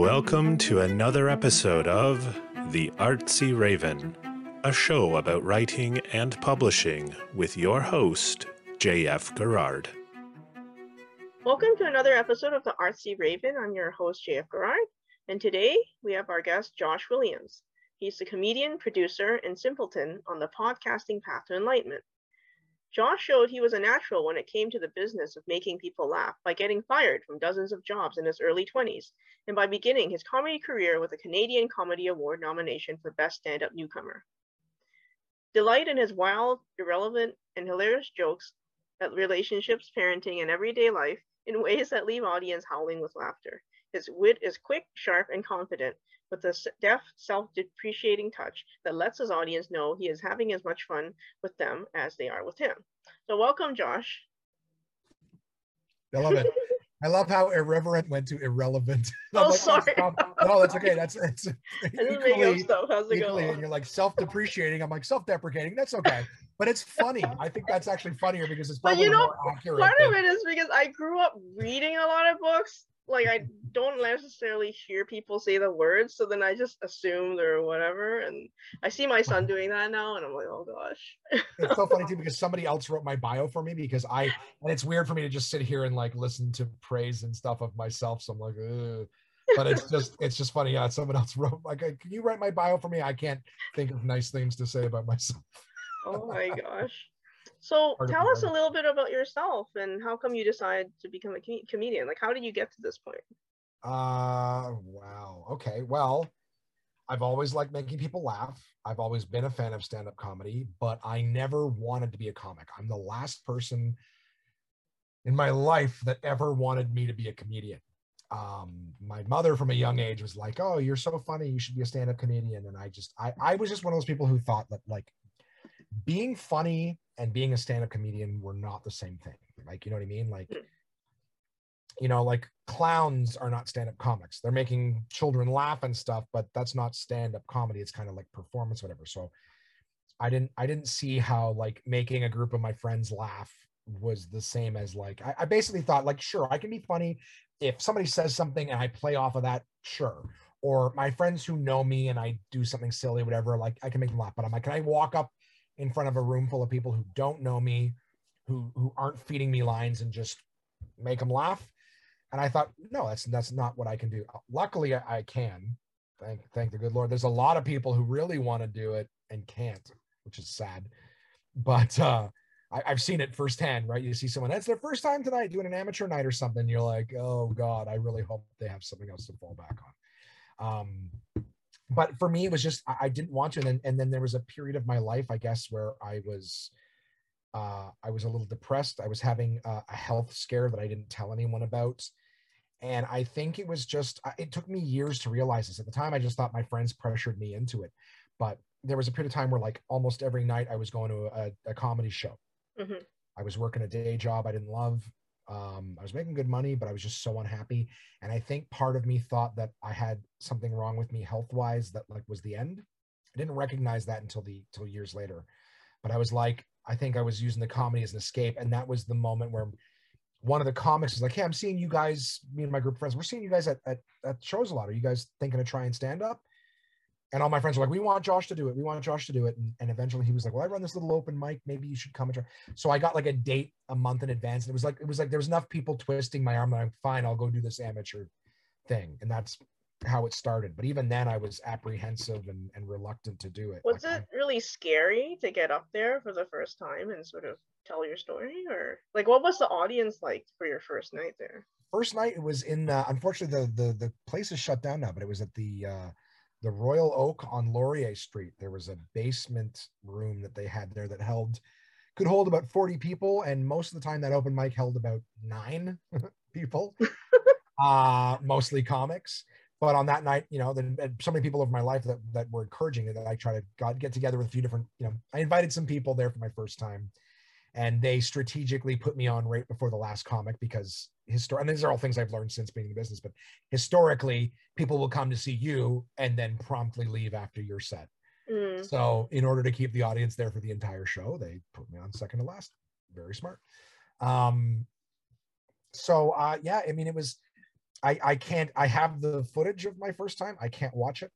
Welcome to another episode of The Artsy Raven, a show about writing and publishing with your host, JF Garrard. Welcome to another episode of The Artsy Raven. I'm your host, JF Garrard, and today we have our guest, Josh Williams. He's the comedian, producer, and simpleton on the podcasting path to enlightenment. Josh showed he was a natural when it came to the business of making people laugh by getting fired from dozens of jobs in his early 20s and by beginning his comedy career with a Canadian Comedy Award nomination for Best Stand Up Newcomer. Delight in his wild, irrelevant, and hilarious jokes at relationships, parenting, and everyday life in ways that leave audience howling with laughter. His wit is quick, sharp, and confident, with a deft, self-depreciating touch that lets his audience know he is having as much fun with them as they are with him. So welcome, Josh. I love it. I love how irreverent went to irrelevant. Oh, like, oh, sorry. Oh, no, that's okay. That's it's equally, stuff. How's it equally, going? And you're like self-depreciating. I'm like self-deprecating. That's okay, but it's funny. I think that's actually funnier because it's. probably But you know, part of it is because I grew up reading a lot of books like I don't necessarily hear people say the words, so then I just assume they're whatever. And I see my son doing that now, and I'm like, oh gosh. it's so funny too because somebody else wrote my bio for me because I and it's weird for me to just sit here and like listen to praise and stuff of myself. So I'm like, Ugh. but it's just it's just funny. Yeah, someone else wrote like, can you write my bio for me? I can't think of nice things to say about myself. oh my gosh. So tell us a little bit about yourself and how come you decided to become a com- comedian? Like, how did you get to this point? Uh, wow. Okay. Well, I've always liked making people laugh. I've always been a fan of stand up comedy, but I never wanted to be a comic. I'm the last person in my life that ever wanted me to be a comedian. Um, my mother from a young age was like, "Oh, you're so funny. You should be a stand-up comedian." And I just, I, I was just one of those people who thought that like being funny and being a stand-up comedian were not the same thing. Like, you know what I mean? Like, hmm. you know, like clowns are not stand-up comics. They're making children laugh and stuff, but that's not stand-up comedy. It's kind of like performance, whatever. So I didn't I didn't see how like making a group of my friends laugh was the same as like I, I basically thought like sure I can be funny if somebody says something and I play off of that, sure. Or my friends who know me and I do something silly, whatever, like I can make them laugh. But I'm like, can I walk up in front of a room full of people who don't know me, who who aren't feeding me lines and just make them laugh. And I thought, no, that's that's not what I can do. Luckily, I, I can. Thank thank the good Lord. There's a lot of people who really want to do it and can't, which is sad. But uh, I, have seen it firsthand, right? You see someone that's their first time tonight doing an amateur night or something. You're like, oh God, I really hope they have something else to fall back on. Um, but for me, it was just I, didn't want to. And then, and then there was a period of my life, I guess, where I was uh, I was a little depressed. I was having a, a health scare that I didn't tell anyone about. And I think it was just, it took me years to realize this. At the time, I just thought my friends pressured me into it. But there was a period of time where, like, almost every night I was going to a, a comedy show. Mm-hmm. I was working a day job I didn't love. Um, I was making good money, but I was just so unhappy. And I think part of me thought that I had something wrong with me health wise that like was the end. I didn't recognize that until the until years later. But I was like, I think I was using the comedy as an escape. And that was the moment where one of the comics was like, Hey, I'm seeing you guys, me and my group of friends, we're seeing you guys at, at, at shows a lot. Are you guys thinking of trying stand up? And all my friends were like, "We want Josh to do it. We want Josh to do it." And, and, eventually, he was like, "Well, I run this little open mic. Maybe you should come and try." So I got like a date a month in advance, and it was like it was like there was enough people twisting my arm that I'm fine. I'll go do this amateur thing, and that's how it started. But even then, I was apprehensive and, and reluctant to do it. Was like, it really scary to get up there for the first time and sort of tell your story, or like what was the audience like for your first night there? First night, it was in. Uh, unfortunately, the the the place is shut down now, but it was at the. Uh, the Royal Oak on Laurier Street. There was a basement room that they had there that held could hold about 40 people and most of the time that open mic held about nine people uh mostly comics but on that night you know then so many people over my life that, that were encouraging that i try to God, get together with a few different you know i invited some people there for my first time and they strategically put me on right before the last comic because and these are all things I've learned since being in the business, but historically, people will come to see you and then promptly leave after your set. Mm. So, in order to keep the audience there for the entire show, they put me on second to last. Very smart. Um, so, uh, yeah, I mean, it was. I I can't. I have the footage of my first time. I can't watch it.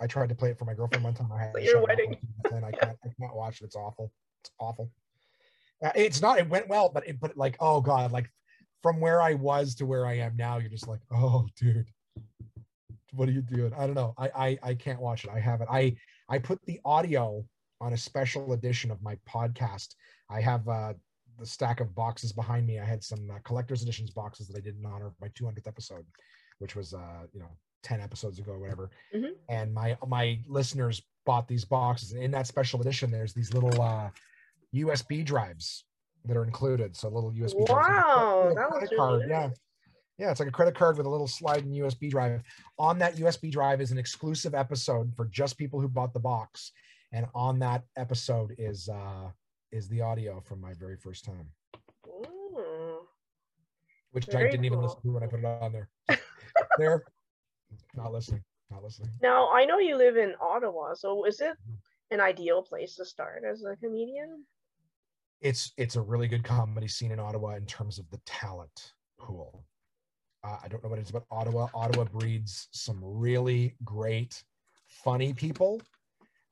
I tried to play it for my girlfriend one time. I had your shut it off, wedding. And I can't. I can't watch it. It's awful. It's awful. Uh, it's not. It went well, but it. But like, oh god, like from where I was to where I am now, you're just like, oh dude, what are you doing? I don't know. I I, I can't watch it. I haven't. I I put the audio on a special edition of my podcast. I have uh the stack of boxes behind me. I had some uh, collector's editions boxes that I did in honor of my 200th episode, which was uh you know 10 episodes ago or whatever. Mhm. And my my listeners bought these boxes. And in that special edition, there's these little uh USB drives that are included. So a little USB. Wow, that was card, yeah. Yeah, it's like a credit card with a little sliding USB drive. On that USB drive is an exclusive episode for just people who bought the box. And on that episode is uh is the audio from my very first time, Ooh. which I didn't even listen to when I put it on there. there, not listening, not listening. Now I know you live in Ottawa, so is it an ideal place to start as a comedian? It's it's a really good comedy scene in Ottawa in terms of the talent pool. Uh, I don't know what it is about Ottawa. Ottawa breeds some really great, funny people.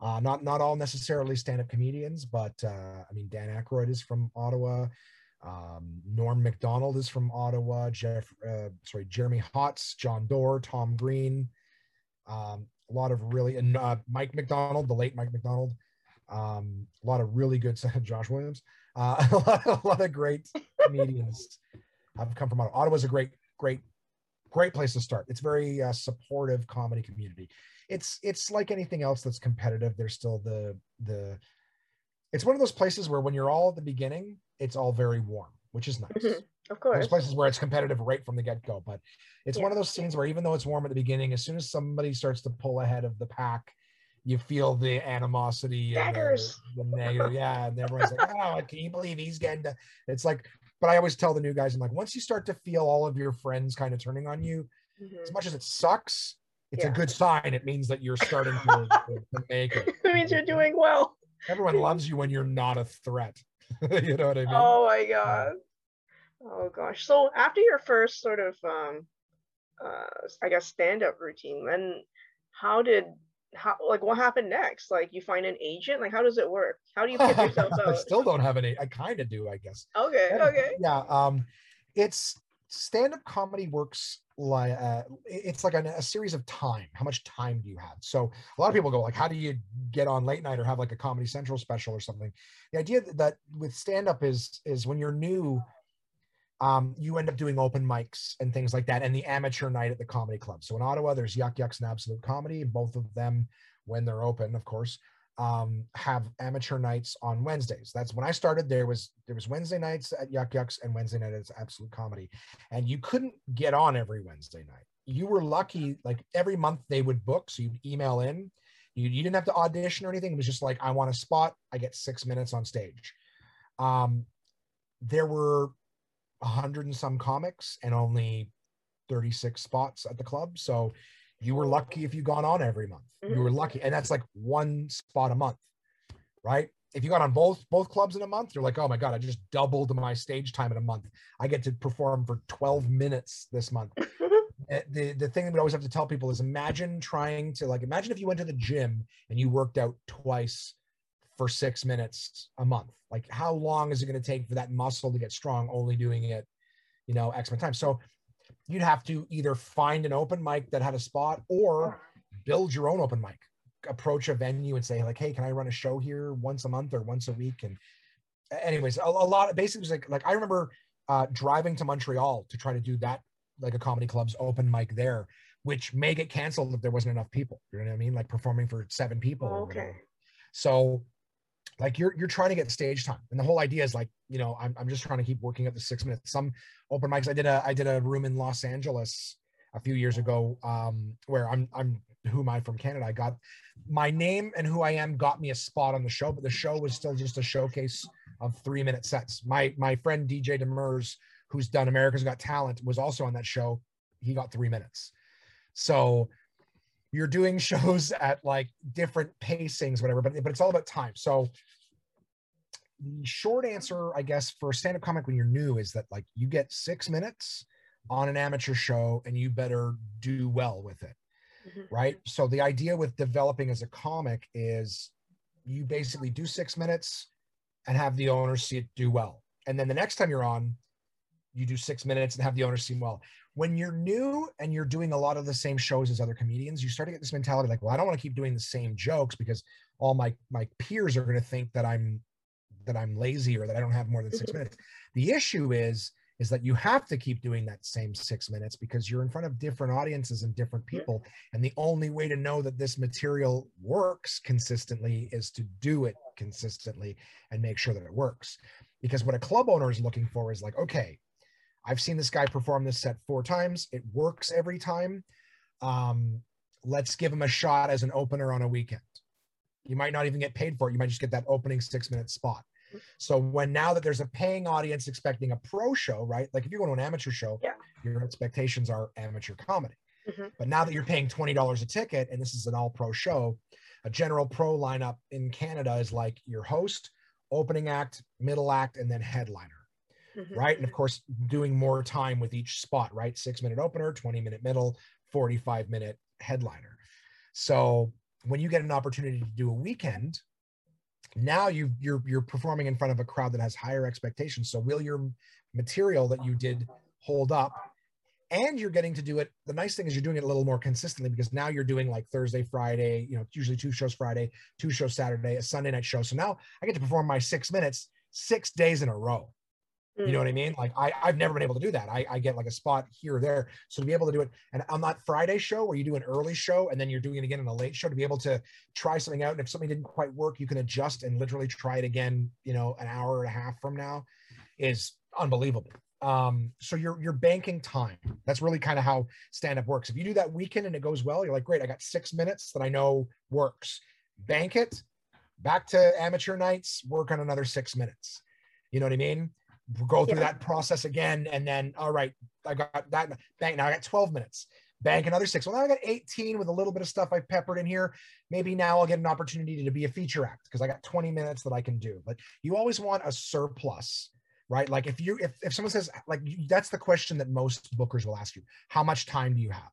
Uh, not not all necessarily stand-up comedians, but uh, I mean Dan Aykroyd is from Ottawa. Um, Norm Macdonald is from Ottawa. Jeff, uh, sorry, Jeremy Hotz, John Doerr, Tom Green. Um, a lot of really and uh, Mike MacDonald, the late Mike MacDonald. Um, a lot of really good Josh Williams. Uh, a, lot, a lot of great comedians have come from Ottawa. Ottawa's a great, great, great place to start. It's very uh, supportive comedy community. It's it's like anything else that's competitive. There's still the the. It's one of those places where when you're all at the beginning, it's all very warm, which is nice. Mhm, Of course. There's places where it's competitive right from the get go, but it's one of those scenes where even though it's warm at the beginning, as soon as somebody starts to pull ahead of the pack, you feel the animosity and the, the negative. Yeah, and everyone's like, "Oh, can you believe he's getting to?" It's like, but I always tell the new guys, I'm like, once you start to feel all of your friends kind of turning on you, Mhm. as much as it sucks, it's Yeah. a good sign. It means that you're starting to, to, make it. That means you're doing well. Everyone loves you when you're not a threat. you know what I mean? Oh my god. Oh gosh. So after your first sort of um uh I guess stand up routine, then how did how like what happened next? Like you find an agent? Like how does it work? How do you put yourself I still don't have any. I kind of do, I guess. Okay, okay. Yeah. Um, it's stand-up comedy works like uh, it's like an, a series of time. How much time do you have? So a lot of people go like, how do you get on late night or have like a Comedy Central special or something? The idea that, that with stand-up is is when you're new, um, you end up doing open mics and things like that, and the amateur night at the comedy club. So in Ottawa, there's Yuk Yuk's and Absolute Comedy, both of them, when they're open, of course, um, have amateur nights on Wednesdays. That's when I started. There was there was Wednesday nights at Yuk Yuk's and Wednesday night at Absolute Comedy, and you couldn't get on every Wednesday night. You were lucky; like every month they would book, so you'd email in. You, you didn't have to audition or anything. It was just like I want a spot. I get six minutes on stage. Um, there were a hundred and some comics and only 36 spots at the club. So you were lucky if you got on every month. You were lucky. And that's like one spot a month, right? If you got on both both clubs in a month, you're like, oh my God, I just doubled my stage time in a month. I get to perform for 12 minutes this month. Uh, The the thing that we always have to tell people is imagine trying to like imagine if you went to the gym and you worked out twice for six minutes a month. Like how long is it going to take for that muscle to get strong only doing it, you know, X amount of time? So you'd have to either find an open mic that had a spot or build your own open mic approach a venue and say like hey can i run a show here once a month or once a week and anyways a, a lot of basically was like like i remember uh driving to montreal to try to do that like a comedy club's open mic there which may get canceled if there wasn't enough people you know what i mean like performing for seven people or Okay. so like you're you're trying to get stage time. And the whole idea is like you know i'm, I'm just trying to keep working up the six minutes. Some open mics i did a i did a room in los angeles a few years ago um where i'm i'm who am i from canada? I got my name and who i am got me a spot on the show but the show was still just a showcase of three minute sets. My my friend dj demers who's done america's got talent was also on that show. He got three minutes. So you're doing shows at like different pacings whatever but, but it's all about time. So the short answer i guess for a stand-up comic when you're new is that like you get six minutes on an amateur show and you better do well with it Mhm. right? So the idea with developing as a comic is you basically do six minutes and have the owner see it do well. And then the next time you're on you do six minutes and have the owner seem well when you're new and you're doing a lot of the same shows as other comedians you start to get this mentality like well i don't want to keep doing the same jokes because all my my peers are going to think that i'm that i'm lazy or that i don't have more than six Mhm. minutes. The issue is is that you have to keep doing that same six minutes because you're in front of different audiences and different people and the only way to know that this material works consistently is to do it consistently and make sure that it works. Because what a club owner is looking for is like okay i've seen this guy perform this set four times. It works every time. Um, let's give him a shot as an opener on a weekend. You might not even get paid for it. You might just get that opening six minute spot. So when now that there's a paying audience expecting a pro show right? Like if you go to an amateur show Yeah. your expectations are amateur comedy. Mhm. but now that you're paying $20 a ticket and this is an all pro show a general pro lineup in canada is like your host opening act middle act and then headliner Mhm. right? And of course, doing more time with each spot, right? Six minute opener, 20 minute middle, 45 minute headliner. So when you get an opportunity to do a weekend, now you you're you're performing in front of a crowd that has higher expectations. So will your material that you did hold up? And you're getting to do it. The nice thing is you're doing it a little more consistently because now you're doing like Thursday, Friday, you know, usually two shows Friday, two shows Saturday, a Sunday night show. So now I get to perform my six minutes six days in a row. You know what I mean? Like I, I've never been able to do that. I, I get like a spot here or there. So to be able to do it, and on that Friday show where you do an early show and then you're doing it again in a late show, to be able to try something out, and if something didn't quite work, you can adjust and literally try it again. You know, an hour and a half from now, is unbelievable. Um, so you're you're banking time. That's really kind of how stand up works. If you do that weekend and it goes well, you're like, great, I got six minutes that I know works. Bank it. Back to amateur nights. Work on another six minutes. You know what I mean? Go through Yeah. that process again and then all right i got that bank now i got 12 minutes. Bank another six. Well now i got 18 with a little bit of stuff i've peppered in here. Maybe now i'll get an opportunity to be a feature act because i got 20 minutes that i can do. But you always want a surplus right? Like if you if, if someone says like you, that's the question that most bookers will ask you. How much time do you have?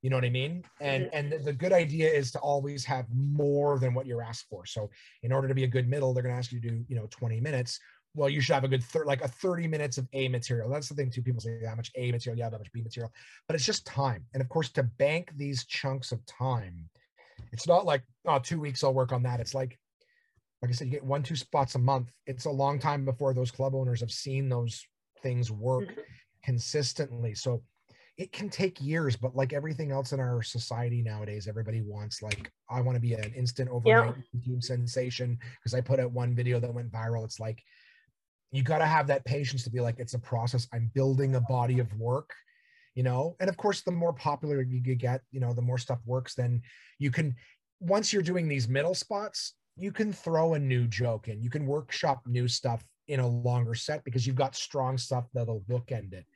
You know what i mean? And Mhm. and the- the good idea is to always have more than what you're asked for. So in order to be a good middle they're going to ask you to do you know 20 minutes well, you should have a good thir- like a 30 minutes of A material. That's the thing too. People say how much A material, yeah, how much B material, but it's just time. And of course, to bank these chunks of time, it's not like oh, two weeks I'll work on that. It's like, like I said, you get one, two spots a month. It's a long time before those club owners have seen those things work Mhm. consistently. So it can take years, but like everything else in our society nowadays, everybody wants like I want to be an instant overnight YouTube sensation because I put out one video that went viral. It's like you got to have that patience to be like it's a process. I'm building a body of work, you know. And of course, the more popular you get, you know, the more stuff works. Then you can once you're doing these middle spots, you can throw a new joke in. You can workshop new stuff in a longer set because you've got strong stuff that'll bookend it.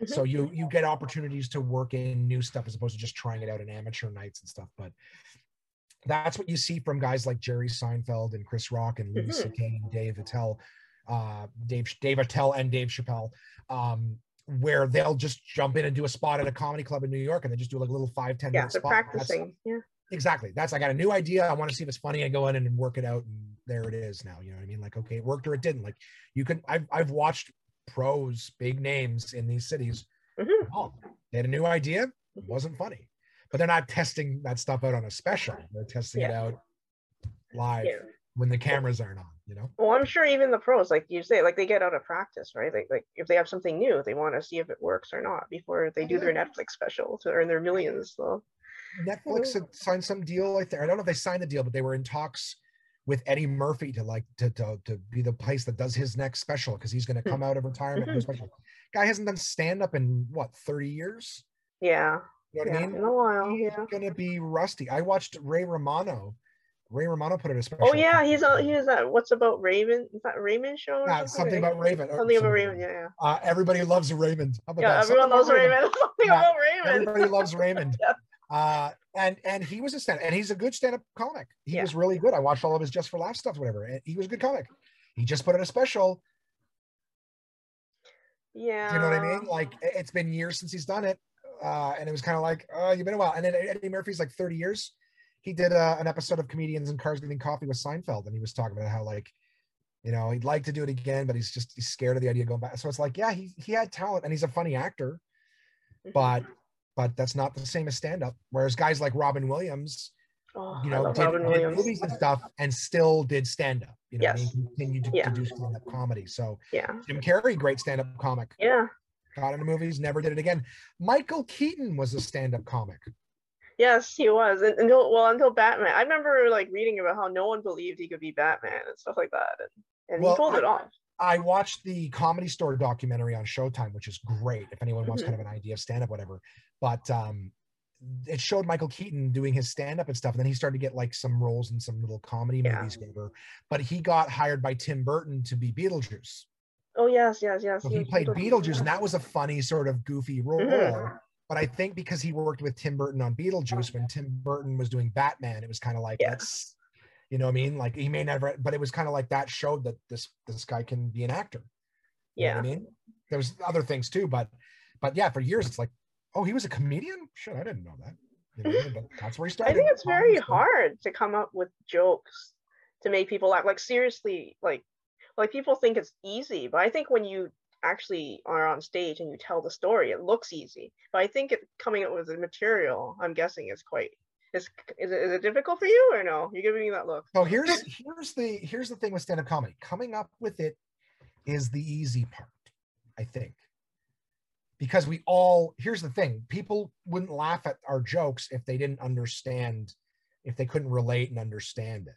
Mhm. So you you get opportunities to work in new stuff as opposed to just trying it out in amateur nights and stuff. But that's what you see from guys like Jerry Seinfeld and Chris Rock and Louis Mhm. C.K. and Dave Attell, uh, Dave Dave Attell and Dave Chappelle, um, where they'll just jump in and do a spot at a comedy club in New York and they just do like a little five ten Yeah, minute spot. That's- practicing. Yeah. exactly. That's I got a new idea. I want to see if it's funny. I go in and work it out, and there it is. Now you know what I mean. Like okay, it worked or it didn't. Like you can. I've I've watched pros, big names in these cities. Mhm. Oh, they had a new idea. It wasn't funny, but they're not testing that stuff out on a special. They're testing it out live Yeah. when the cameras aren't on. You know. Well, I'm sure even the pros, like you say, like they get out of practice, right? Like, like if they have something new, they want to see if it works or not before they do their Netflix special to earn their millions. So, Netflix had signed some deal. I think I don't know if they signed the deal, but they were in talks with Eddie Murphy to like to to, to be the place that does his next special because he's going to hmm. come out of retirement. and do a mm-hmm. special. Guy hasn't done stand up in what thirty years. yeah, You know what yeah, I in a while, He's going to be rusty. I watched Ray Romano. Ray Romano put it in a special. Oh yeah, he's on. He is that. What's about Raven? Is that Raymond show? Or Yeah, something, something about Raven. or something about Raymond. Yeah, yeah. Uh, everybody loves Raymond. How about Yeah, that? everyone Something loves about Raymond. Something Yeah, about Raymond. Everybody loves Raymond. Yeah. Uh, and and he was a stand and he's a good stand-up comic. He Yeah. was really good. I watched all of his just for laugh stuff, whatever. And he was a good comic. He just put in a special. Yeah. Do you know what I mean? Like it- it's been years since he's done it, uh, and it was kind of like, oh, you've been a while. And then Eddie Murphy's like 30 years. He did uh, an episode of Comedians in Cars Getting Coffee with Seinfeld, and he was talking about how like, you know, he'd like to do it again, but he's just he's scared of the idea of going back. So it's like, yeah, he he had talent, and he's a funny actor, Mhm. but but that's not the same as stand up. Whereas guys like Robin Williams, oh, you know, did, did movies and stuff, and still did stand up. You know, I Yes. mean, continued to, Yeah. to do stand up comedy. So Yeah. Jim Carrey, great stand up comic Yeah. got into movies, never did it again. Michael Keaton was a stand-up comic. Yes, he was. And, until well, until Batman. I remember like reading about how no one believed he could be Batman and stuff like that. And, and Well, he pulled I- it off. I watched the Comedy Store documentary on Showtime, which is great if anyone wants Mhm. kind of an idea of stand-up, whatever. But um, it showed Michael Keaton doing his stand-up and stuff, and then he started to get like some roles in some little comedy Yeah. movies, whatever. But he got hired by Tim Burton to be Beetlejuice. Oh yes, yes, yes. So he was played Beetlejuice, yeah. and that was a funny sort of goofy role. Mhm. But I think because he worked with Tim Burton on Beetlejuice, when Tim Burton was doing Batman, it was kind of like Yeah. let's, you know, what I mean, like he may never, but it was kind of like that showed that this this guy can be an actor. You Yeah. I mean, there was other things too, but but yeah, for years it's like, oh, he was a comedian. Shit, I didn't know that. You know, I but that's where he started. I think it's very hard to come up with jokes to make people laugh. Like seriously, like like people think it's easy, but I think when you actually are on stage and you tell the story, it looks easy. But I think it, coming up with the material, I'm guessing, is quite is is it, is it difficult for you or no? You're giving me that look. So here's here's the here's the thing with stand-up comedy. Coming up with it is the easy part, I think. Because we all here's the thing, people wouldn't laugh at our jokes if they didn't understand, if they couldn't relate and understand it.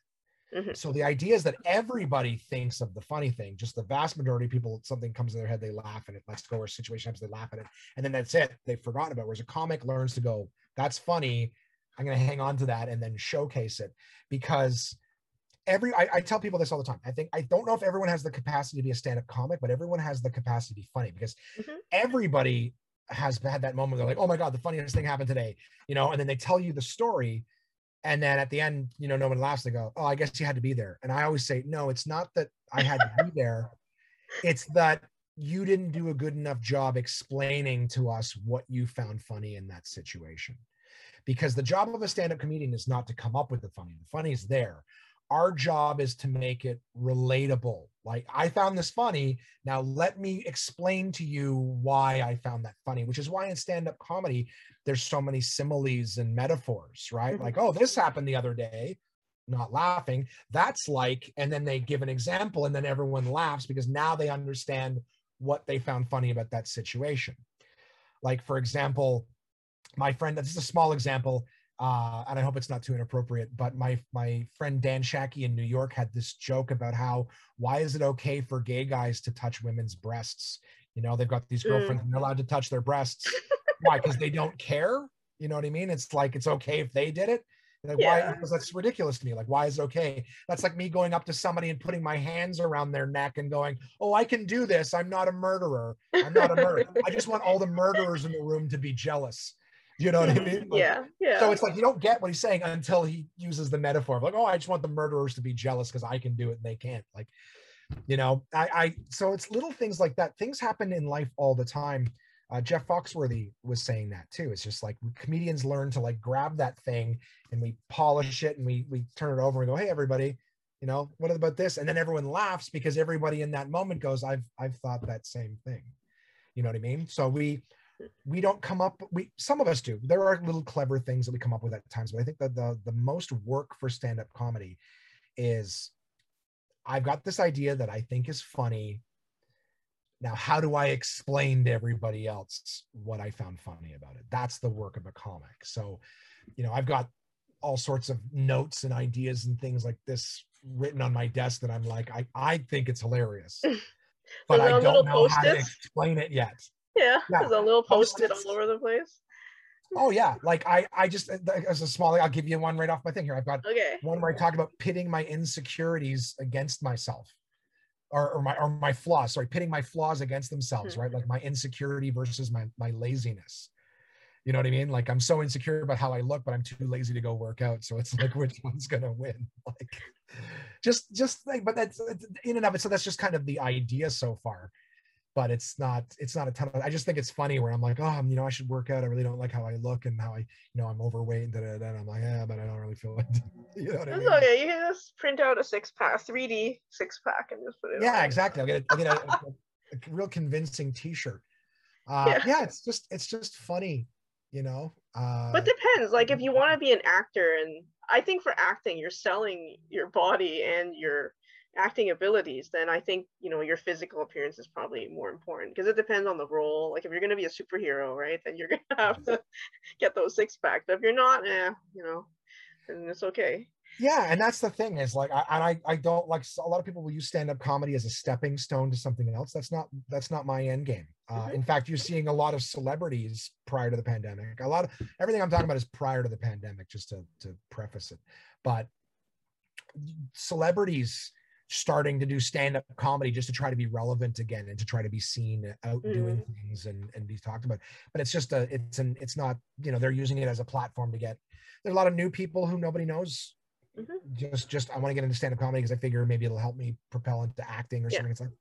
Mhm. So the idea is that everybody thinks of the funny thing. Just the vast majority of people, something comes in their head, they laugh and it lets go, or a situation happens, they laugh at it, and then that's it. They've forgotten about. it. Whereas a comic learns to go, that's funny. I'm going to hang on to that and then showcase it because every I, I tell people this all the time. I think I don't know if everyone has the capacity to be a stand-up comic, but everyone has the capacity to be funny because Mhm. everybody has had that moment. They're like, "Oh my god, the funniest thing happened today," you know, and then they tell you the story, and then at the end, you know, no one laughs. They go, "Oh, I guess you had to be there." And I always say, "No, it's not that I had to be there. It's that you didn't do a good enough job explaining to us what you found funny in that situation." Because the job of a stand-up comedian is not to come up with the funny. The funny is there our job is to make it relatable. Like, I found this funny. Now, let me explain to you why I found that funny, which is why in stand up comedy, there's so many similes and metaphors, right? Mhm. Like, oh, this happened the other day, not laughing. That's like, and then they give an example, and then everyone laughs because now they understand what they found funny about that situation. Like, for example, my friend, this is a small example uh, and I hope it's not too inappropriate, but my my friend Dan Shacky in New York had this joke about how why is it okay for gay guys to touch women's breasts? You know, they've got these Mm. girlfriends and they're allowed to touch their breasts. why? Because they don't care. You know what I mean? It's like it's okay if they did it. Like why? Because that's ridiculous to me. Like why is it okay? That's like me going up to somebody and putting my hands around their neck and going, "Oh, I can do this. I'm not a murderer. I'm not a murderer. I just want all the murderers in the room to be jealous." You know what I mean? Like, yeah, yeah. so it's like you don't get what he's saying until he uses the metaphor of like, oh, I just want the murderers to be jealous because I can do it and they can't. Like, you know, I, I so it's little things like that. Things happen in life all the time. Uh, Jeff Foxworthy was saying that too. It's just like comedians learn to like grab that thing and we polish it and we we turn it over and go, hey everybody, you know, what about this? And then everyone laughs because everybody in that moment goes, I've I've thought that same thing. You know what I mean? So we we don't come up we some of us do there are little clever things that we come up with at times but i think that the the most work for stand-up comedy is i've got this idea that i think is funny now how do i explain to everybody else what i found funny about it that's the work of a comic so you know i've got all sorts of notes and ideas and things like this written on my desk that i'm like i, I think it's hilarious but I don't know how to explain it yet yeah, yeah, there's a little post-it all over the place. Oh yeah, like I I just uh, as a small I'll give you one right off my thing here. I've got Okay. one where I talk about pitting my insecurities against myself. Or, or my or my flaws, sorry, pitting my flaws against themselves, Hmm. right? Like my insecurity versus my my laziness. You know what I mean? Like I'm so insecure about how I look, but I'm too lazy to go work out. So it's like which one's gonna win? Like just just like, but that's in and of it. So that's just kind of the idea so far. But it's not it's not a ton of i just think it's funny where i'm like oh I'm, you know i should work out i really don't like how i look and how i you know i'm overweight and, da, da, da, and i'm like yeah but i don't really feel it you know what i mean okay. You can just print out a six pack, 3D six pack, and just put it. yeah on. exactly i'll get a, I'll get a, a, a real convincing t-shirt uh Yeah. yeah. it's just it's just funny you know uh But depends. Like if you want to be an actor, and I think for acting, you're selling your body and your acting abilities. Then I think you know your physical appearance is probably more important because it depends on the role. Like if you're gonna be a superhero, right, then you're gonna have to get those six packs. But if you're not, eh, you know, then it's okay. yeah and that's the thing is like I, and I I don't like a lot of people will use stand-up comedy as a stepping stone to something else. That's not that's not my end game. Uh, Mhm. In fact, you're seeing a lot of celebrities prior to the pandemic. A lot of everything I'm talking about is prior to the pandemic, just to to preface it. But celebrities starting to do stand-up comedy just to try to be relevant again and to try to be seen out doing things and and be talked about. But it's just a it's an it's not you know they're using it as a platform to get. There's a lot of new people who nobody knows Mhm. just just I want to get into stand-up comedy because I figure maybe it'll help me propel into acting or Yeah. something. It's like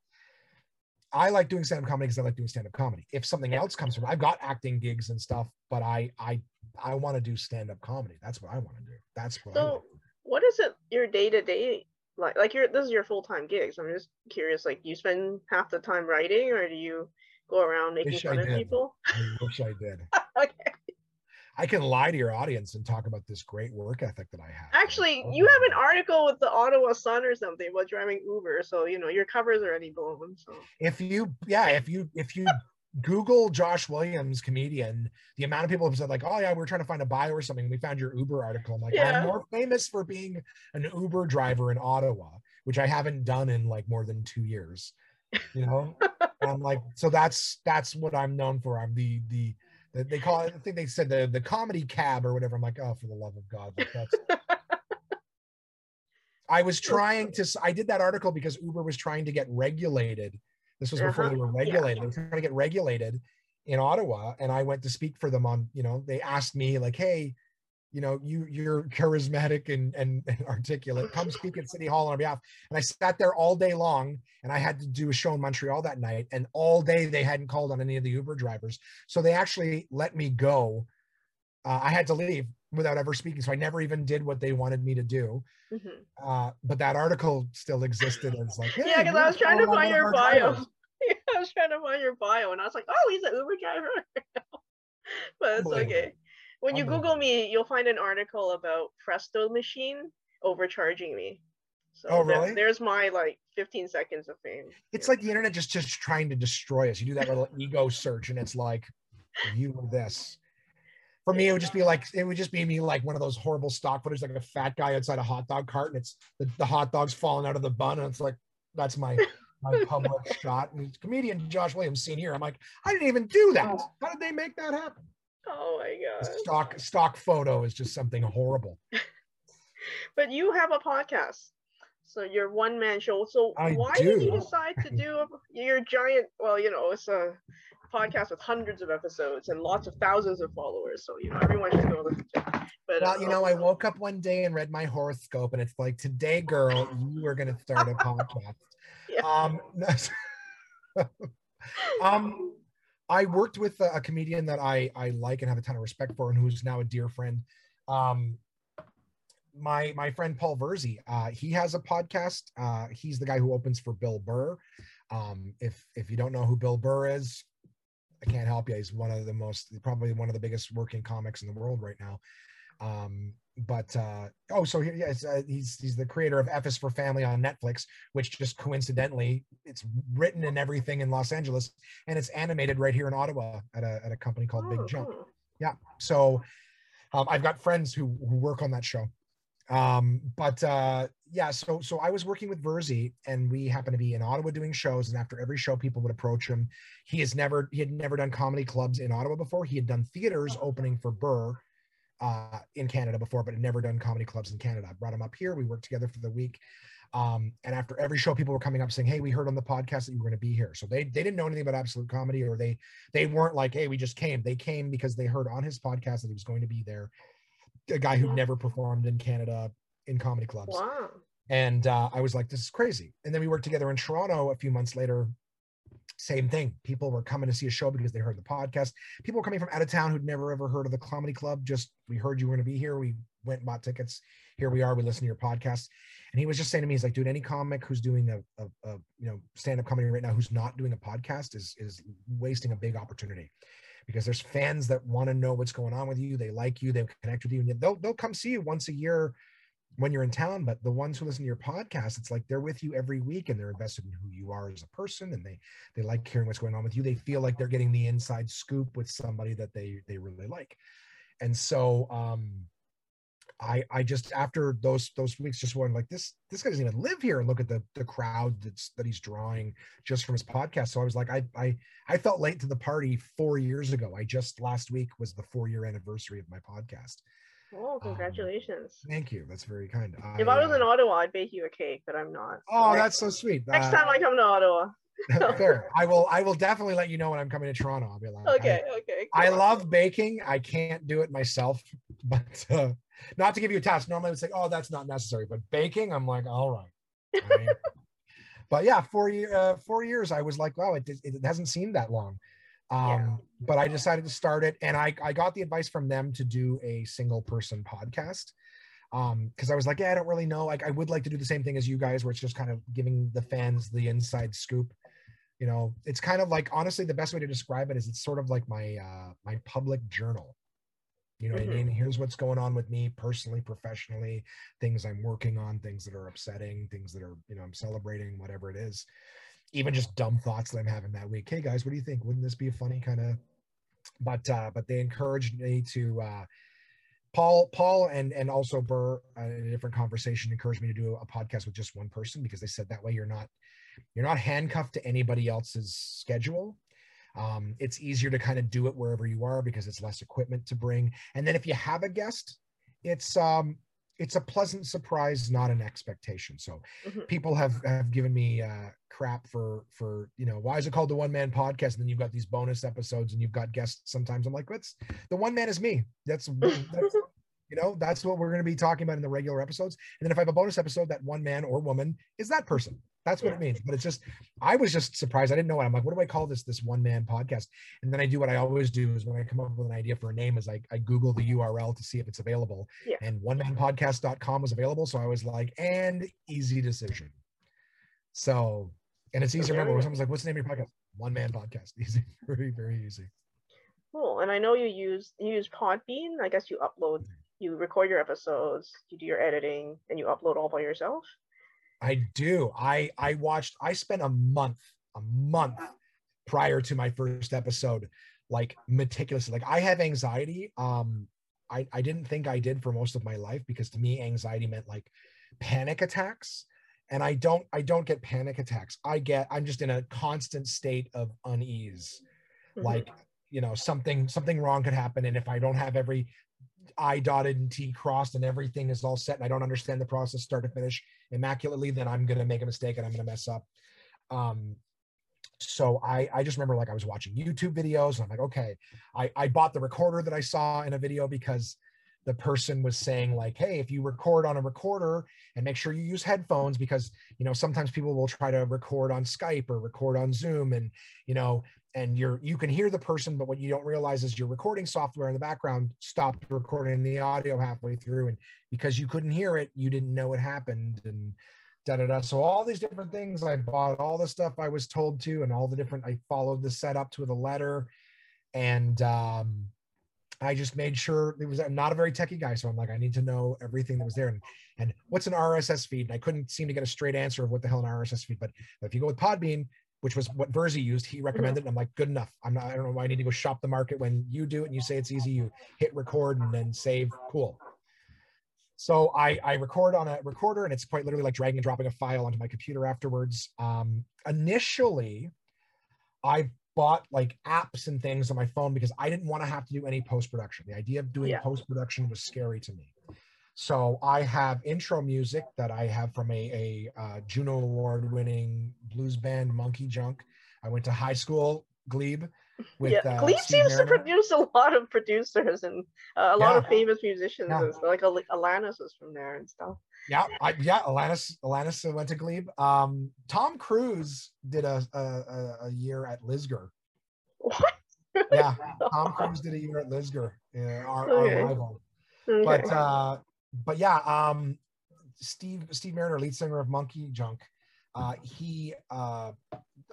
I like doing stand-up comedy because I like doing stand-up comedy. If something else comes from I've got acting gigs and stuff, but I I I want to do stand-up comedy. That's what I want to do. That's what I So like. what is it your day to day like? Like your this is your full time gig. So I'm just curious. Like you spend half the time writing, or do you go around making fun of people? I wish I did. okay. I can lie to your audience and talk about this great work ethic that I have. Actually, Oh you have an article with the Ottawa Sun or something about driving Uber, so you know your cover's are already blown. So if you yeah if you if you google josh williams comedian the amount of people have said like oh yeah we're trying to find a bio or something we found your uber article i'm like Yeah. i'm more famous for being an uber driver in ottawa which i haven't done in like more than two years you know i'm like so that's that's what i'm known for i'm the the the- they call it i think they said the the comedy cab or whatever i'm like oh for the love of god like that's I was trying to. I did that article because Uber was trying to get regulated. This was before they Uh-huh. were regulated. They were trying to get regulated in Ottawa, and I went to speak for them on. You know, they asked me like, "Hey, you know, you you're charismatic and and, and articulate. Come speak at City Hall on our behalf." And I sat there all day long, and I had to do a show in Montreal that night, and all day they hadn't called on any of the Uber drivers, so they actually let me go. Uh, I had to leave without ever speaking, so I never even did what they wanted me to do Mhm. uh, but that article still existed as like, Yeah, hey, 'cause you I was trying to find your bio. drivers. I was trying to find your bio, and I was like, oh, he's an Uber driver. but it's okay. When you Google me, you'll find an article about Presto Machine overcharging me. So Oh, there- really? there's my like 15 seconds of fame. It's Yeah. like the internet just just trying to destroy us. You do that little ego search, and it's like, you were this. For me, it would just be like it would just be me like one of those horrible stock footage, like a fat guy outside a hot dog cart, and it's the, the hot dog's falling out of the bun, and it's like that's my my public shot. And comedian Josh Williams seen here. I'm like, I didn't even do that. Oh. How did they make that happen? Oh my god. stock stock photo is just something horrible. But you have a podcast. So you're one man show. So I why did you decide to do your giant well, you know, it's a podcast with hundreds of episodes and lots of thousands of followers. So you know everyone should go listen to it. But Well, you uh, know, I woke up one day and read my horoscope, and it's like, today, girl, you are going to start a podcast. Yeah. Um, um, I worked with a, a comedian that I I like and have a ton of respect for, and who's now a dear friend. Um, my my friend Paul Verzi, uh, he has a podcast. Uh, he's the guy who opens for Bill Burr. Um, if if you don't know who Bill Burr is, I can't help you. He's one of the most, probably one of the biggest working comics in the world right now. Um, but uh, oh, so he, yes, uh, he's he's the creator of F is for Family on Netflix, which just coincidentally, it's written and everything in Los Angeles, and it's animated right here in Ottawa at a at a company called oh, Big Jump. cool. Yeah. So um, I've got friends who who work on that show. Um, but uh, yeah, so so I was working with Verzi, and we happened to be in Ottawa doing shows. And after every show, people would approach him. He has never he had never done comedy clubs in Ottawa before. He had done theaters opening for Burr uh, in Canada before, but had never done comedy clubs in Canada. I brought him up here. We worked together for the week. Um, and after every show, people were coming up saying, "Hey, we heard on the podcast that you were going to be here." So they they didn't know anything about Absolute Comedy, or they they weren't like, "Hey, we just came." They came because they heard on his podcast that he was going to be there. A guy who never performed in Canada in comedy clubs, Wow. and uh, I was like, "This is crazy." And then we worked together in Toronto a few months later, same thing. People were coming to see a show because they heard the podcast. People were coming from out of town who'd never ever heard of the comedy club. Just we heard you were going to be here. We went and bought tickets. Here we are. We listen to your podcast. And he was just saying to me, he's like, dude, any comic who's doing a, a, a you know stand-up comedy right now who's not doing a podcast is is wasting a big opportunity because there's fans that want to know what's going on with you. They like you. They connect with you, and they'll they'll come see you once a year when you're in town but the ones who listen to your podcast it's like they're with you every week and they're invested in who you are as a person and they they like hearing what's going on with you they feel like they're getting the inside scoop with somebody that they they really like and so um I I just after those those weeks just went like this this guy doesn't even live here and look at the the crowd that's that he's drawing just from his podcast. So I was like I I I felt late to the party four years ago. I just last week was the four year anniversary of my podcast, Oh, congratulations. Um, thank you. That's very kind. if I was uh, in Ottawa, I'd bake you a cake, but I'm not. Oh, that's so sweet. next Uh, time I come to Ottawa. fair. I will. I will definitely let you know when I'm coming to Toronto. I'll be like, Okay, okay. I, I love baking. I can't do it myself, but uh, not to give you a task. Normally, I would say, "Oh, that's not necessary," but baking, I'm like, "All right." I- but yeah, four year, uh, four years. I was like, "Wow, it, it hasn't seemed that long." Um, Yeah. But I decided to start it, and I I got the advice from them to do a single person podcast um because i was like yeah i don't really know like i would like to do the same thing as you guys where it's just kind of giving the fans the inside scoop you know it's kind of like honestly the best way to describe it is it's sort of like my uh my public journal. You know what Mhm. i mean? Here's what's going on with me personally professionally things i'm working on things that are upsetting things that are you know i'm celebrating whatever it is. Even just dumb thoughts that i'm having that week. Hey guys what do you think? Wouldn't this be a funny kind of but uh but they encouraged me to uh Paul, Paul, and and also Burr uh, in a different conversation encouraged me to do a podcast with just one person because they said that way you're not you're not handcuffed to anybody else's schedule. Um, it's easier to kind of do it wherever you are because it's less equipment to bring. And then if you have a guest, it's um it's a pleasant surprise, not an expectation. So Mhm. people have have given me uh crap for for you know why is it called the one man podcast and then you've got these bonus episodes and you've got guests sometimes i'm like what's the one man is me that's that's you know that's what we're going to be talking about in the regular episodes and then if i have a bonus episode that one man or woman is that person that's what it means but it's just i was just surprised. I didn't know what i'm like what do i call this this one man podcast? And then i do what i always do is when i come up with an idea for a name is i, I google the url to see if it's available. Yeah. and one manpodcast.com was available. So i was like and easy decision. So and it's easy to remember. when someone's like what's the name of your podcast? One man podcast easy. Very very easy. Cool. And I know you use you use Podbean. I guess you upload, you record your episodes, you do your editing, and you upload all by yourself. I do. I I watched. I spent a month, a month prior to my first episode, like meticulously. Like I have anxiety. Um, I I didn't think I did for most of my life because to me anxiety meant like panic attacks, and I don't I don't get panic attacks. I get I'm just in a constant state of unease Mhm. like you know something something wrong could happen and if i don't have every i dotted and t crossed and everything is all set and i don't understand the process start to finish immaculately then i'm going to make a mistake and i'm going to mess up. Um so i i just remember like i was watching youtube videos and i'm like okay i i bought the recorder that i saw in a video because the person was saying like hey if you record on a recorder and make sure you use headphones because you know sometimes people will try to record on skype or record on zoom and you know and you're you can hear the person but what you don't realize is your recording software in the background stopped recording the audio halfway through and because you couldn't hear it you didn't know what happened and da da da so all these different things i bought all the stuff i was told to and all the different i followed the setup to the letter and um I just made sure it was I'm not a very techie guy, so I'm like, I need to know everything that was there. And and what's an RSS feed? And I couldn't seem to get a straight answer of what the hell an RSS feed. But if you go with Podbean, which was what Verzi used, he recommended. it, and I'm like, good enough. I'm not. I don't know why I need to go shop the market when you do it and you say it's easy. You hit record and then save. Cool. So I I record on a recorder, and it's quite literally like dragging and dropping a file onto my computer afterwards. Um, initially, I bought like apps and things on my phone because I didn't want to have to do any post production. The idea of doing Yeah. post production was scary to me. So I have intro music that I have from a, a uh, Juno Award winning blues band, MonkeyJunk. I went to high school, Glebe, with yeah, uh, Glebe seems to produce a lot of producers and uh, a lot of famous musicians. Yeah. and stuff, Like Al- Alanis was from there and stuff. Yeah, I, yeah. Alanis, Alanis went to Glebe. Um, Tom Cruise did a, a a year at Lisgar. What? Yeah, Tom Cruise did a year at Lisgar, uh, our, Okay. our rival. Okay. But uh, but yeah, um, Steve Steve Marriner, lead singer of MonkeyJunk, uh, he uh,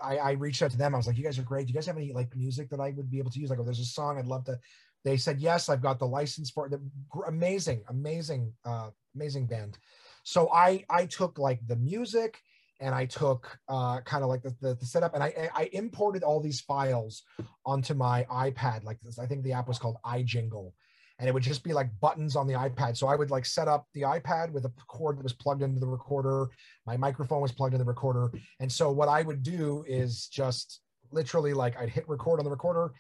I, I reached out to them. I was like, "You guys are great. Do you guys have any like music that I would be able to use? Like, oh, there's a song I'd love to." They said yes. I've got the license for it. Amazing, amazing, uh, amazing band. So I I took like the music and I took uh, kind of like the, the, the setup and I I imported all these files onto my iPad. Like this, I think the app was called iJingle and it would just be like buttons on the iPad. So I would like set up the iPad with a cord that was plugged into the recorder. My microphone was plugged in the recorder. And so what I would do is just literally like I'd hit record on the recorder,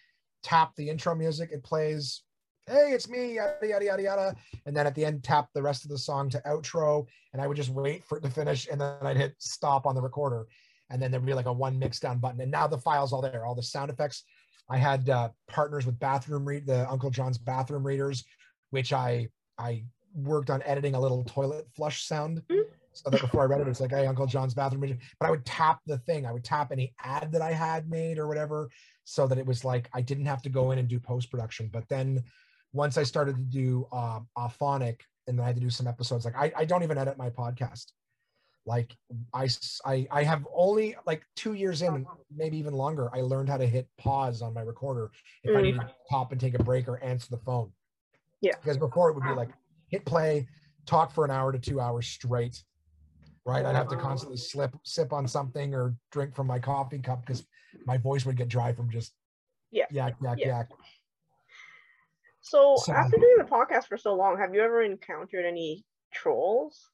tap the intro music, it plays, hey, it's me, yada, yada, yada, yada. And then at the end, tap the rest of the song to outro. And I would just wait for it to finish. And then I'd hit stop on the recorder. And then there'd be like a one mix down button. And now the file's all there, all the sound effects. I had uh, partners with bathroom read the Uncle John's bathroom readers, which I I worked on editing a little toilet flush sound. Mhm. So that before I read it, it's like, hey, Uncle John's bathroom reader. But I would tap the thing. I would tap any ad that I had made or whatever, so that it was like I didn't have to go in and do post production. But then once I started to do um, Auphonic, and then I had to do some episodes, like I, I don't even edit my podcast. Like I, I i have only like two years in, maybe even longer. I learned how to hit pause on my recorder if I Mm. needed to stop and take a break or answer the phone. Yeah. Because before it would be like hit play, talk for an hour to two hours straight. Right. I'd have to constantly slip sip on something or drink from my coffee cup because my voice would get dry from just Yeah. yak yak Yeah. yak. So, So- after doing the podcast for so long, have you ever encountered any trolls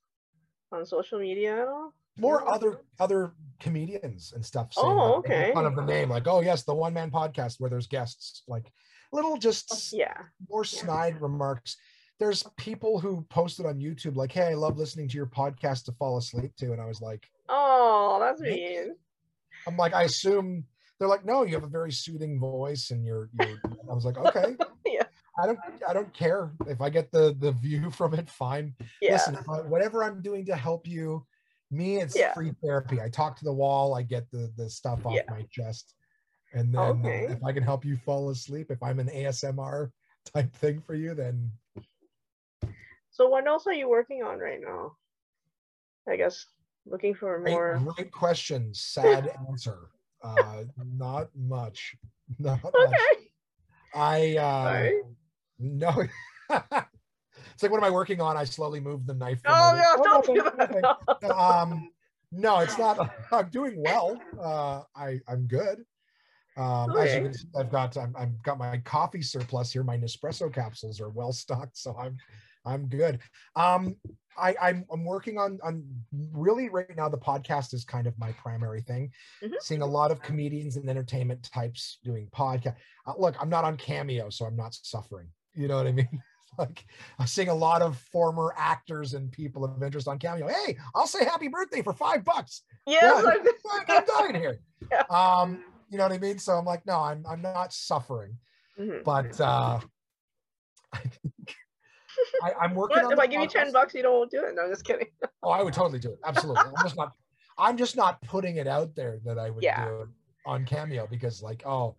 on social media at all? More other other comedians and stuff. Oh, making okay. Fun of the name, like, oh yes, the one man podcast where there's guests, like little just oh, Yeah. more snide remarks. There's people who posted on YouTube like, "Hey, I love listening to your podcast to fall asleep to," and I was like, Oh, that's mean. "I'm like, I assume." They're like, "No, you have a very soothing voice," and you're. you're I was like, "Okay." Yeah. I don't. I don't care if I get the the view from it. Fine. Yeah. Listen, I- whatever I'm doing to help you, me, it's Yeah. free therapy. I talk to the wall. I get the the stuff off Yeah. my chest, and then uh, Okay. if I can help you fall asleep, if I'm an ASMR type thing for you, then So, what else are you working on right now? I guess looking for more. great question. Sad answer. Uh, not much. Not much. Okay. I uh. No. it's like what am I working on? I slowly move the knife. Oh, yeah, no, don't do that. no, no. Um, no, it's not. I'm doing well. Uh, I I'm good. Um, as you can see, I've got I'm, I've got my coffee surplus here. My Nespresso capsules are well stocked, so I'm I'm good. Um, I, I'm I'm working on on really right now. The podcast is kind of my primary thing. Mhm. Seeing a lot of comedians and entertainment types doing podcast. Uh, look, I'm not on Cameo, so I'm not suffering. You know what I mean? like I'm seeing a lot of former actors and people of interest on Cameo. Hey, I'll say happy birthday for five bucks. Yeah. Like, I'm dying here. Yeah. Um, you know what I mean? So I'm like, no, I'm I'm not suffering, Mhm. but uh I think I, I'm working What if I give you ten bucks, you don't do it? No, I'm just kidding. Oh, I would totally do it. Absolutely. I'm just not I'm just not putting it out there that I would Yeah. do it on Cameo because like, oh,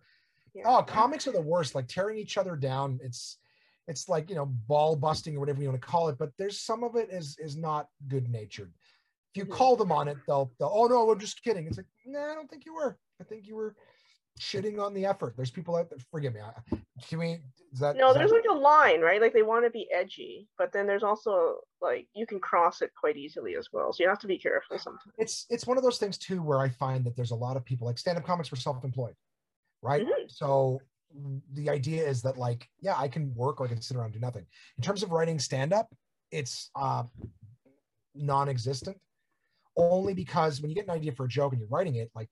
Yeah. oh, comics are the worst, like tearing each other down. It's it's like, you know, ball busting or whatever you want to call it, but there's some of it is is not good natured. If you Mhm. call them on it, they'll they'll oh no, I'm just kidding. It's like, no, I don't think you were. I think you were shitting on the effort. There's people out there, forgive me. I, can we is that No, is there's that- like a line, right? Like they want to be edgy, but then there's also like you can cross it quite easily as well. So you have to be careful sometimes. it's it's one of those things too where I find that there's a lot of people like stand-up comics were self-employed, right? Mhm. So the idea is that like, yeah, I can work or I can sit around and do nothing. In terms of writing stand-up, it's uh, non-existent. Only because when you get an idea for a joke and you're writing it, like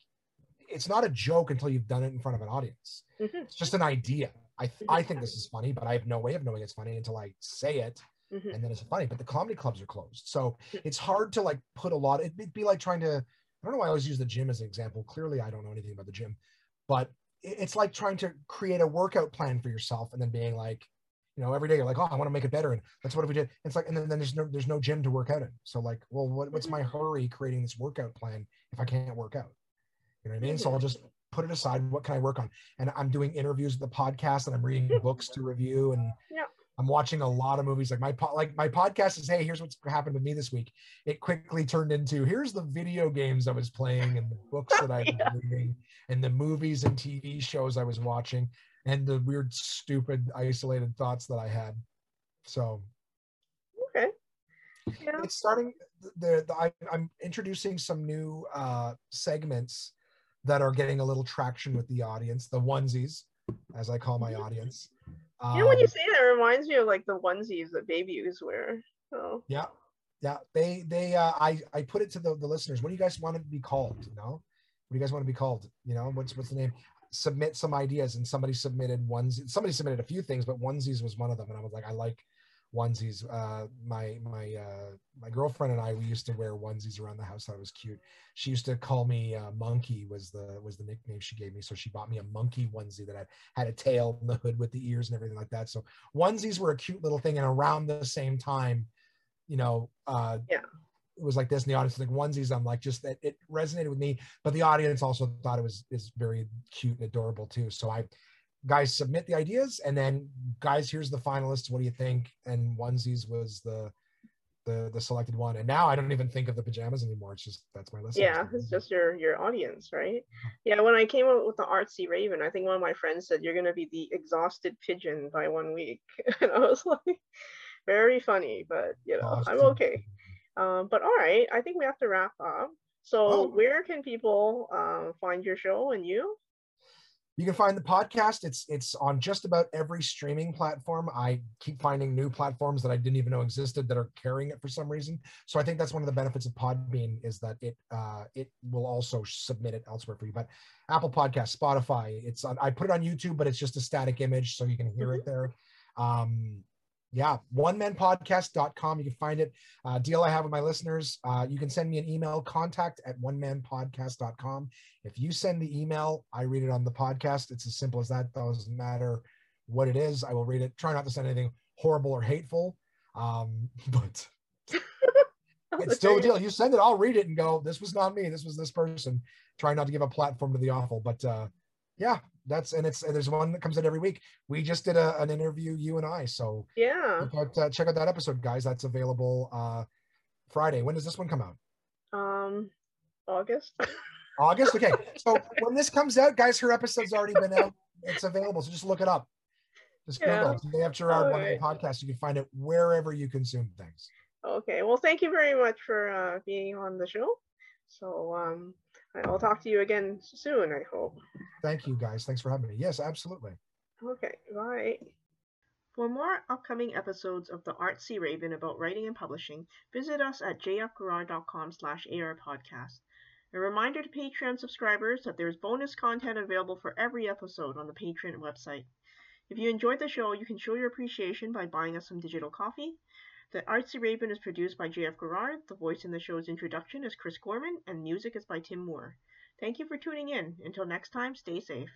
it's not a joke until you've done it in front of an audience. Mhm. It's just an idea. I th- I think this is funny, but I have no way of knowing it's funny until I say it Mhm. and then it's funny. But the comedy clubs are closed, so it's hard to like put a lot. It'd be like trying to. I don't know why I always use the gym as an example. Clearly, I don't know anything about the gym, but it's like trying to create a workout plan for yourself and then being like, you know, every day you're like, oh, I want to make it better. And that's what if we did. It's like, and then, then there's no there's no gym to work out in. So like, well, what, what's mm-hmm. my hurry creating this workout plan if I can't work out? You know what I mean? So I'll just mm-hmm. put it aside. What can I work on? And I'm doing interviews with the podcast and I'm reading books to review and Yeah. I'm watching a lot of movies. Like my po- like my podcast is, hey, here's what's happened with me this week. It quickly turned into here's the video games I was playing and the books that I've Yeah. been reading and the movies and TV shows I was watching and the weird, stupid, isolated thoughts that I had. So Okay. Yeah. it's starting. The, the I, I'm introducing some new uh, segments that are getting a little traction with the audience. The onesies, as I call my audience. You know, when you Um, say that, it reminds me of like the onesies that babies wear. So Yeah, yeah. They they uh, I I put it to the, the listeners. What do you guys want to be called? You know, what do you guys want to be called? You know, what's what's the name? Submit some ideas, and somebody submitted ones. Somebody submitted a few things, but onesies was one of them. And I was like, I like onesies. Uh, my my uh, my girlfriend and I we used to wear onesies around the house. That was cute. She used to call me uh, Monkey was the was the nickname she gave me. So she bought me a monkey onesie that had had a tail and the hood with the ears and everything like that. So onesies were a cute little thing. And around the same time, you know, uh, Yeah. it was like this in the audience, like onesies. I'm like, just that it resonated with me, but the audience also thought it was is very cute and adorable too. So I, guys, submit the ideas, and then guys, here's the finalists. What do you think? And onesies was the the the selected one. And now I don't even think of the pajamas anymore. It's just that's my list. yeah, it's just your your audience, right? Yeah. When I came up with the artsy raven, I think one of my friends said you're gonna be the exhausted pigeon by one week, and I was like, very funny, but you know, I'm okay. Um, but all right, I think we have to wrap up. So Oh. where can people um, find your show and you? You can find the podcast. It's it's on just about every streaming platform. I keep finding new platforms that I didn't even know existed that are carrying it for some reason. So I think that's one of the benefits of Podbean is that it uh, it will also submit it elsewhere for you. But Apple Podcast, Spotify, it's on. I put it on YouTube, but it's just a static image, so you can hear it there. Um, yeah, one man onemanpodcast.com. You can find it. Uh, deal I have with my listeners. Uh, you can send me an email, contact at one man onemanpodcast.com. If you send the email, I read it on the podcast. It's as simple as that. Doesn't matter what it is. I will read it. Try not to send anything horrible or hateful. Um, but it's still a deal. You send it, I'll read it and go, this was not me. This was this person. Try not to give a platform to the awful. But uh, yeah, that's and it's and there's one that comes out every week. We just did a, an interview, you and I. So Yeah. check out, uh, check out that episode, guys. That's available uh, Friday. When does this one come out? Um, August. August. Okay. So when this comes out, guys, her episode's already been out. It's available. So just look it up. Just Yeah. Google. They have Garrard One podcast. You can find it wherever you consume things. Okay, well, thank you very much for uh, being on the show. So um, I'll talk to you again soon, I hope. Thank you, guys. Thanks for having me. Yes, absolutely. Okay, bye. For more upcoming episodes of the Artsy Raven about writing and publishing, visit us at jfgarrard.com slash arpodcast. A reminder to Patreon subscribers that there is bonus content available for every episode on the Patreon website. If you enjoyed the show, you can show your appreciation by buying us some digital coffee. The Artsy Raven is produced by JF Garrard. The voice in the show's introduction is Chris Gorman, and music is by Tim Moore. Thank you for tuning in. Until next time, stay safe.